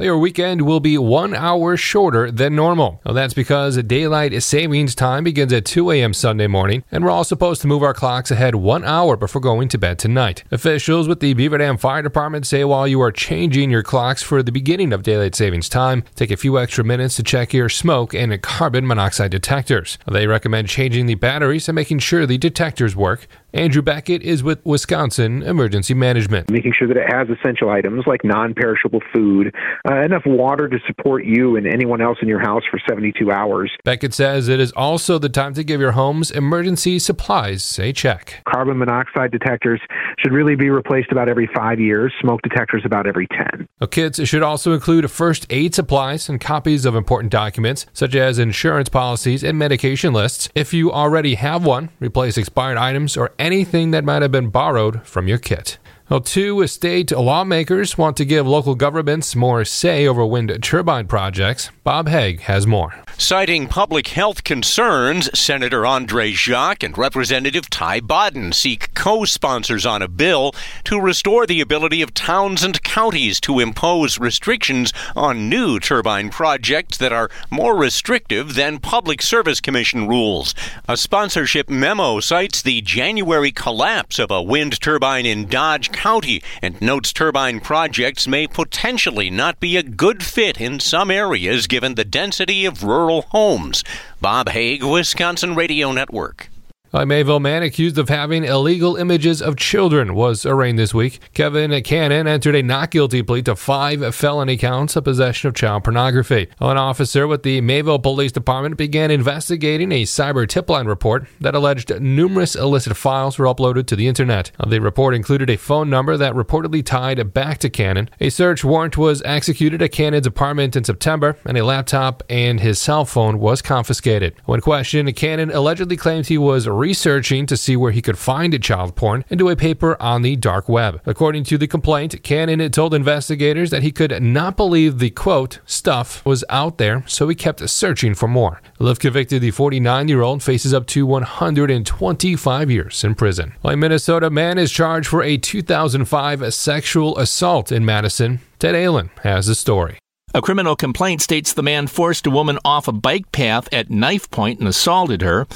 Your weekend will be one hour shorter than normal. Well, that's because daylight savings time begins at 2 a.m. Sunday morning, and we're all supposed to move our clocks ahead one hour before going to bed tonight. Officials with the Beaver Dam Fire Department say while you are changing your clocks for the beginning of daylight savings time, take a few extra minutes to check your smoke and carbon monoxide detectors. They recommend changing the batteries and making sure the detectors work. Andrew Beckett is with Wisconsin Emergency Management. Making sure that it has essential items like non perishable food, uh, enough water to support you and anyone else in your house for 72 hours. Beckett says it is also the time to give your home's emergency supplies a check. Carbon monoxide detectors should really be replaced about every five years, smoke detectors about every 10. Well, kits should also include first aid supplies and copies of important documents such as insurance policies and medication lists. If you already have one, replace expired items or anything that might have been borrowed from your kit. Well, two state lawmakers want to give local governments more say over wind turbine projects. Bob Hague has more. Citing public health concerns, Senator Andre Jacques and Representative Ty Bodden seek co sponsors on a bill to restore the ability of towns and counties to impose restrictions on new turbine projects that are more restrictive than Public Service Commission rules. A sponsorship memo cites the January collapse of a wind turbine in Dodge County and notes turbine projects may potentially not be a good fit in some areas given the density of rural homes. Bob Hague, Wisconsin Radio Network. A Mayville man accused of having illegal images of children was arraigned this week. Kevin Cannon entered a not guilty plea to five felony counts of possession of child pornography. An officer with the Mayville Police Department began investigating a cyber tip line report that alleged numerous illicit files were uploaded to the internet. Uh, the report included a phone number that reportedly tied back to Cannon. A search warrant was executed at Cannon's apartment in September, and a laptop and his cell phone was confiscated. When questioned, Cannon allegedly claimed he was researching to see where he could find child porn into a paper on the dark web. According to the complaint, Cannon told investigators that he could not believe the quote stuff was out there, so he kept searching for more. If convicted, the 49 year old faces up to 125 years in prison. A Minnesota man is charged for a 2005 sexual assault in Madison. Ted Allen has the story. A criminal complaint states the man forced a woman off a bike path at knife point and assaulted her.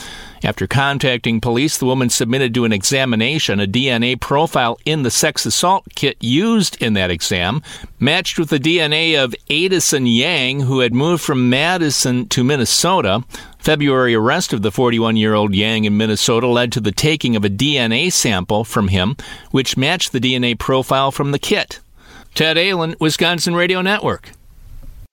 After contacting police, the woman submitted to an examination. A DNA profile in the sex assault kit used in that exam matched with the DNA of Addison Yang, who had moved from Madison to Minnesota. February arrest of the 41 year old Yang in Minnesota led to the taking of a DNA sample from him, which matched the DNA profile from the kit. Ted Allen, Wisconsin Radio Network.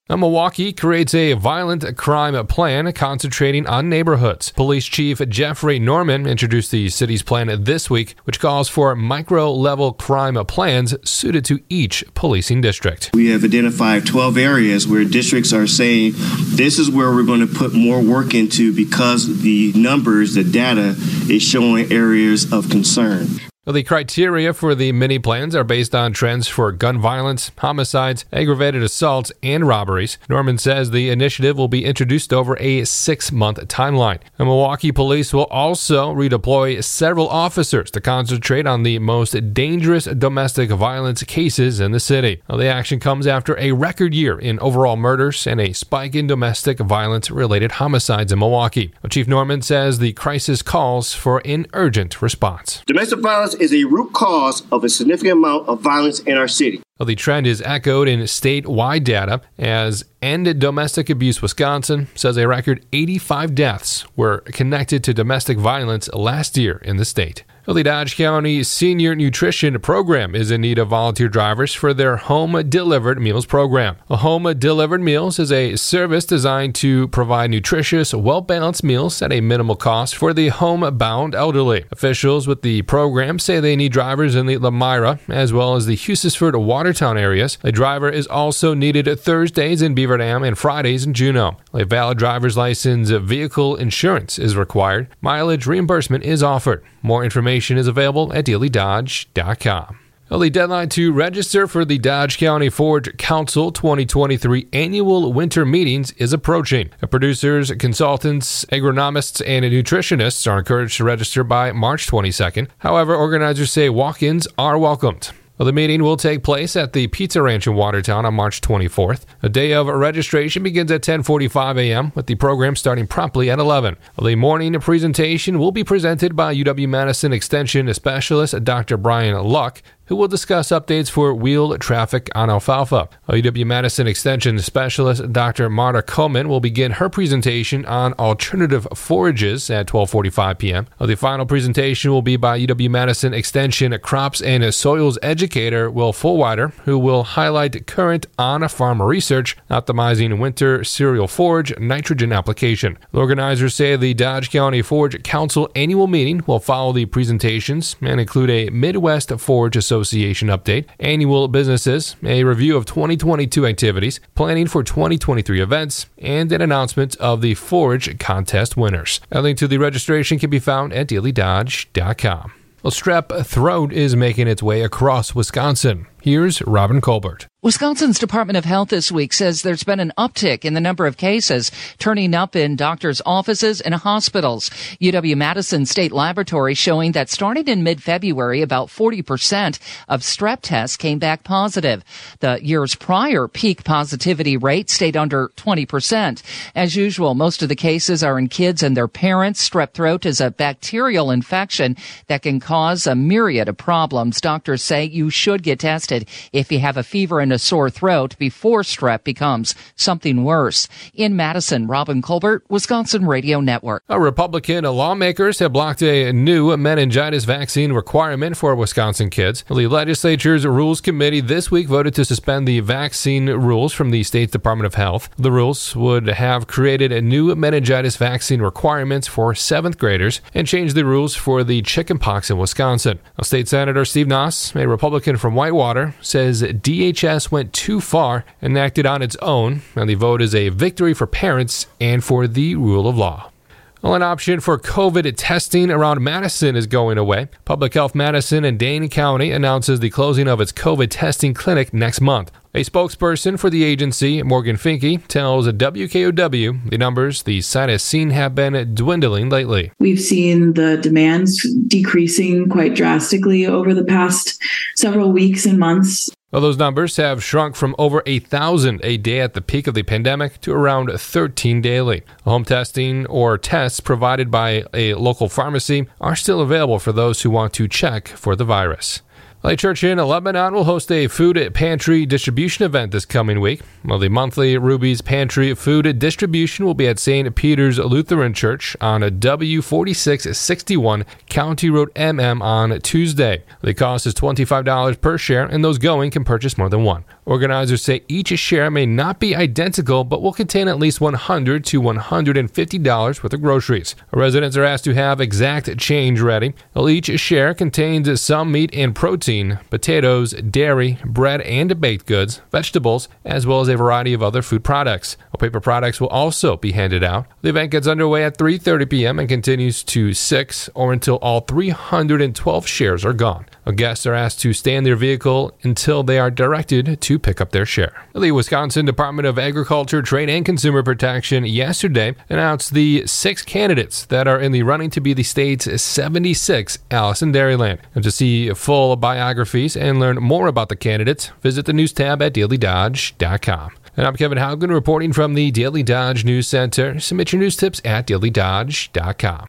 Now, Milwaukee creates a violent crime plan concentrating on neighborhoods. Police Chief Jeffrey Norman introduced the city's plan this week, which calls for micro level crime plans suited to each policing district. We have identified 12 areas where districts are saying this is where we're going to put more work into because the numbers, the data is showing areas of concern. Well, the criteria for the mini plans are based on trends for gun violence, homicides, aggravated assaults, and robberies. Norman says the initiative will be introduced over a six month timeline. The Milwaukee police will also redeploy several officers to concentrate on the most dangerous domestic violence cases in the city. Well, the action comes after a record year in overall murders and a spike in domestic violence related homicides in Milwaukee. Chief Norman says the crisis calls for an urgent response. Domestic violence is a root cause of a significant amount of violence in our city. Well, the trend is echoed in statewide data as End Domestic Abuse Wisconsin says a record 85 deaths were connected to domestic violence last year in the state. The Dodge County Senior Nutrition Program is in need of volunteer drivers for their Home Delivered Meals program. A Home Delivered Meals is a service designed to provide nutritious, well balanced meals at a minimal cost for the homebound elderly. Officials with the program say they need drivers in the Lomira as well as the Hustisford Watertown areas. A driver is also needed Thursdays in Beaver Dam and Fridays in Juneau. A valid driver's license vehicle insurance is required. Mileage reimbursement is offered. More information is available at dailydodge.com. Well, the deadline to register for the Dodge County Forage Council 2023 annual winter meetings is approaching. Producers, consultants, agronomists, and nutritionists are encouraged to register by March 22nd. However, organizers say walk ins are welcomed. Well, the meeting will take place at the Pizza Ranch in Watertown on March 24th. A day of registration begins at 10:45 a.m. with the program starting promptly at 11. Well, the morning presentation will be presented by UW-Madison Extension Specialist Dr. Brian Luck, who will discuss updates for wheel traffic on alfalfa. UW Madison Extension Specialist Dr. Marta Kohmann will begin her presentation on alternative forages at 12:45 p.m. Uh, the final presentation will be by UW Madison Extension Crops and Soils Educator Will Fulwider, who will highlight current on-farm research optimizing winter cereal forage nitrogen application. The organizers say the Dodge County Forage Council annual meeting will follow the presentations and include a Midwest Forage Association Association update, annual businesses, a review of 2022 activities, planning for 2023 events, and an announcement of the Forage Contest winners. A link to the registration can be found at dailydodge.com. Well, strep throat is making its way across Wisconsin. Here's Robin Colbert. Wisconsin's Department of Health this week says there's been an uptick in the number of cases turning up in doctors' offices and hospitals. UW Madison State Laboratory showing that starting in mid-February, about 40% of strep tests came back positive. The year's prior peak positivity rate stayed under 20%. As usual, most of the cases are in kids and their parents. Strep throat is a bacterial infection that can cause a myriad of problems. Doctors say you should get tested if you have a fever and a sore throat before strep becomes something worse. In Madison, Robin Colbert, Wisconsin Radio Network. A Republican lawmakers have blocked a new meningitis vaccine requirement for Wisconsin kids. The legislature's Rules Committee this week voted to suspend the vaccine rules from the state's Department of Health. The rules would have created a new meningitis vaccine requirements for seventh graders and changed the rules for the chickenpox in Wisconsin. State Senator Steve Nass, a Republican from Whitewater, says DHS went too far and acted on its own, and the vote is a victory for parents and for the rule of law. Well, an option for COVID testing around Madison is going away. Public Health Madison and Dane County announces the closing of its COVID testing clinic next month. A spokesperson for the agency, Morgan Finke, tells WKOW the numbers the site has seen have been dwindling lately. We've seen the demands decreasing quite drastically over the past several weeks and months. Well, those numbers have shrunk from over 1,000 a day at the peak of the pandemic to around 13 daily. Home testing or tests provided by a local pharmacy are still available for those who want to check for the virus. A church in Lebanon will host a food pantry distribution event this coming week. Well, the monthly Ruby's Pantry food distribution will be at St. Peter's Lutheran Church on a W4661 County Road MM on Tuesday. The cost is $25 per share, and those going can purchase more than one. Organizers say each share may not be identical, but will contain at least 100 to $150 worth of groceries. Residents are asked to have exact change ready. Each share contains some meat and protein, potatoes, dairy, bread and baked goods, vegetables, as well as a variety of other food products. Paper products will also be handed out. The event gets underway at 3:30 p.m. and continues to 6 or until all 312 shares are gone. Guests are asked to stay in their vehicle until they are directed to pick up their share. The Wisconsin Department of Agriculture, Trade, and Consumer Protection yesterday announced the six candidates that are in the running to be the state's 76 Alice in Dairyland. And to see full biographies and learn more about the candidates, visit the news tab at dailydodge.com. And I'm Kevin Haugen reporting from the Daily Dodge News Center. Submit your news tips at dailydodge.com.